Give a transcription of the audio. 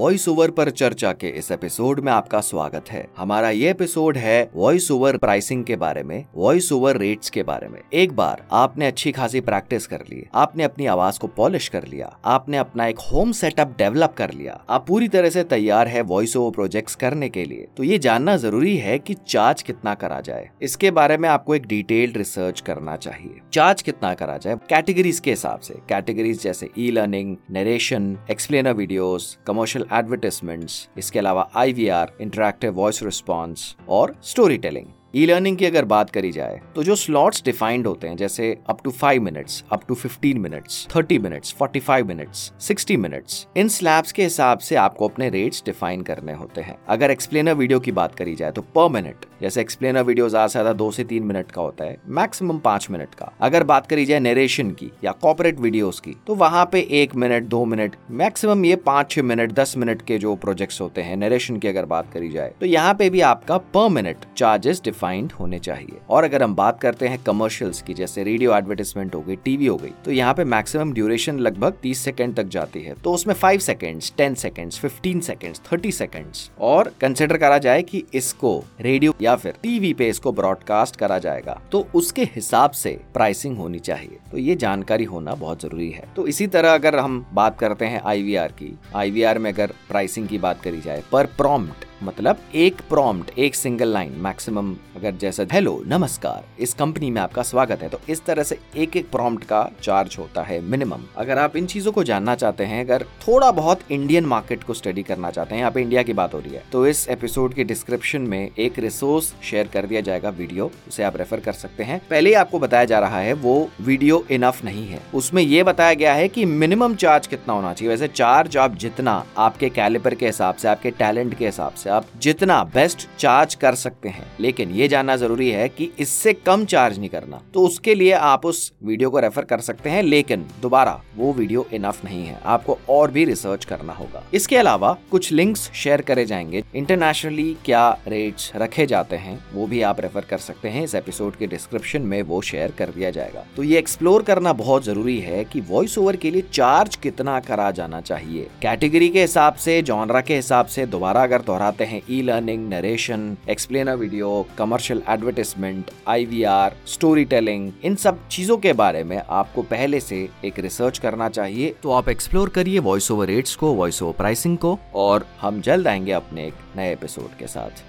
Voice over पर चर्चा के इस एपिसोड में आपका स्वागत है। हमारा ये एपिसोड है वॉइस ओवर प्राइसिंग के बारे में वॉइस ओवर रेट्स के बारे में। एक बार आपने अच्छी खासी प्रैक्टिस कर ली, आपने अपनी आवाज़ को पॉलिश कर लिया, आपने अपना एक होम सेटअप डेवलप कर लिया, आप पूरी तरह से तैयार है वॉइस ओवर प्रोजेक्ट करने के लिए तो ये जानना ज़रूरी है कि चार्ज कितना करा जाए। इसके बारे में आपको एक डिटेल्ड रिसर्च करना चाहिए। चार्ज कितना करा जाए? कैटेगरीज के हिसाब से कैटेगरीज जैसे e learning narration explainer videos commercial advertisements इसके अलावा I V R interactive voice response और स्टोरी टेलिंग ई लर्निंग की अगर बात करी जाए तो जो स्लॉट्स डिफाइंड होते हैं, जैसे up to five minutes up to fifteen minutes thirty minutes forty five minutes sixty minutes in slabs के हिसाब से आपको अपने रेट्स डिफाइन करने होते हैं। अगर एक्सप्लेनर वीडियो की बात करी जाए तो पर मिनट जैसे एक्सप्लेनर वीडियो ज़्यादा से ज़्यादा दो से तीन मिनट का होता है मैक्सिमम पाँच मिनट का। अगर बात करी जाए नरेशन की या कॉपरेट वीडियोस की तो वहाँ पे एक मिनट दो मिनट मैक्सिमम ये पाँच, छह मिनट दस मिनट के जो प्रोजेक्ट्स होते हैं नरेशन की अगर बात करी जाए तो यहाँ पे भी आपका पर मिनट चार्जेस डिफाइंड होने चाहिए। और अगर हम बात करते हैं कमर्शियल्स की, जैसे रेडियो एडवर्टीजमेंट हो गई टीवी हो गई तो यहाँ पे मैक्सिमम ड्यूरेशन लगभग तीस सेकंड तक जाती है। तो उसमें five seconds ten seconds fifteen seconds thirty seconds और कंसिडर करा जाए कि इसको रेडियो या फिर टीवी पे इसको ब्रॉडकास्ट करा जाएगा। तो उसके हिसाब से प्राइसिंग होनी चाहिए। तो ये जानकारी होना बहुत ज़रूरी है। तो इसी तरह अगर हम बात करते हैं आईवीआर की आईवीआर में अगर प्राइसिंग की बात करी जाए पर प्रॉम्प्ट मतलब एक प्रॉम्प्ट एक सिंगल लाइन मैक्सिमम अगर जैसा हेलो नमस्कार। इस कंपनी में आपका स्वागत है। तो इस तरह से एक एक प्रॉम्प्ट का चार्ज होता है मिनिमम अगर आप इन चीज़ों को जानना चाहते हैं, अगर थोड़ा बहुत इंडियन मार्केट को स्टडी करना चाहते हैं, यहाँ पे इंडिया की बात हो रही है तो इस एपिसोड के डिस्क्रिप्शन में एक रिसोर्स शेयर कर दिया जाएगा वीडियो उसे आप रेफर कर सकते हैं। पहले आपको बताया जा रहा है, वो वीडियो इनफ नहीं है। उसमें ये बताया गया है कि मिनिमम चार्ज कितना होना चाहिए। वैसे चार्ज आप जितना आपके कैलिपर के हिसाब से, आपके टैलेंट के हिसाब से आप जितना बेस्ट चार्ज कर सकते हैं। लेकिन ये जानना ज़रूरी है कि इससे कम चार्ज नहीं करना। तो उसके लिए आप उस वीडियो को रेफर कर सकते हैं, लेकिन दोबारा वो वीडियो इनफ नहीं है। आपको और भी रिसर्च करना होगा। इसके अलावा कुछ लिंक्स शेयर करे जाएँगे। इंटरनेशनली क्या रेट्स रखे जाते हैं, वो भी आप रेफर कर सकते हैं। इस एपिसोड के डिस्क्रिप्शन में वो शेयर कर दिया जाएगा। तो ये एक्सप्लोर करना बहुत ज़रूरी है कि वॉइस ओवर के लिए चार्ज कितना करा जाना चाहिए। कैटेगरी के हिसाब से जॉनरा के हिसाब से दोबारा अगर दोहराते हैं e learning narration explainer video commercial advertisement IVR story telling इन सब चीज़ों के बारे में आपको पहले से एक रिसर्च करना चाहिए। तो आप एक्सप्लोर करिए वॉइस ओवर रेट्स को वॉइस ओवर प्राइसिंग को और हम जल्द आएँगे अपने एक नए एपिसोड के साथ।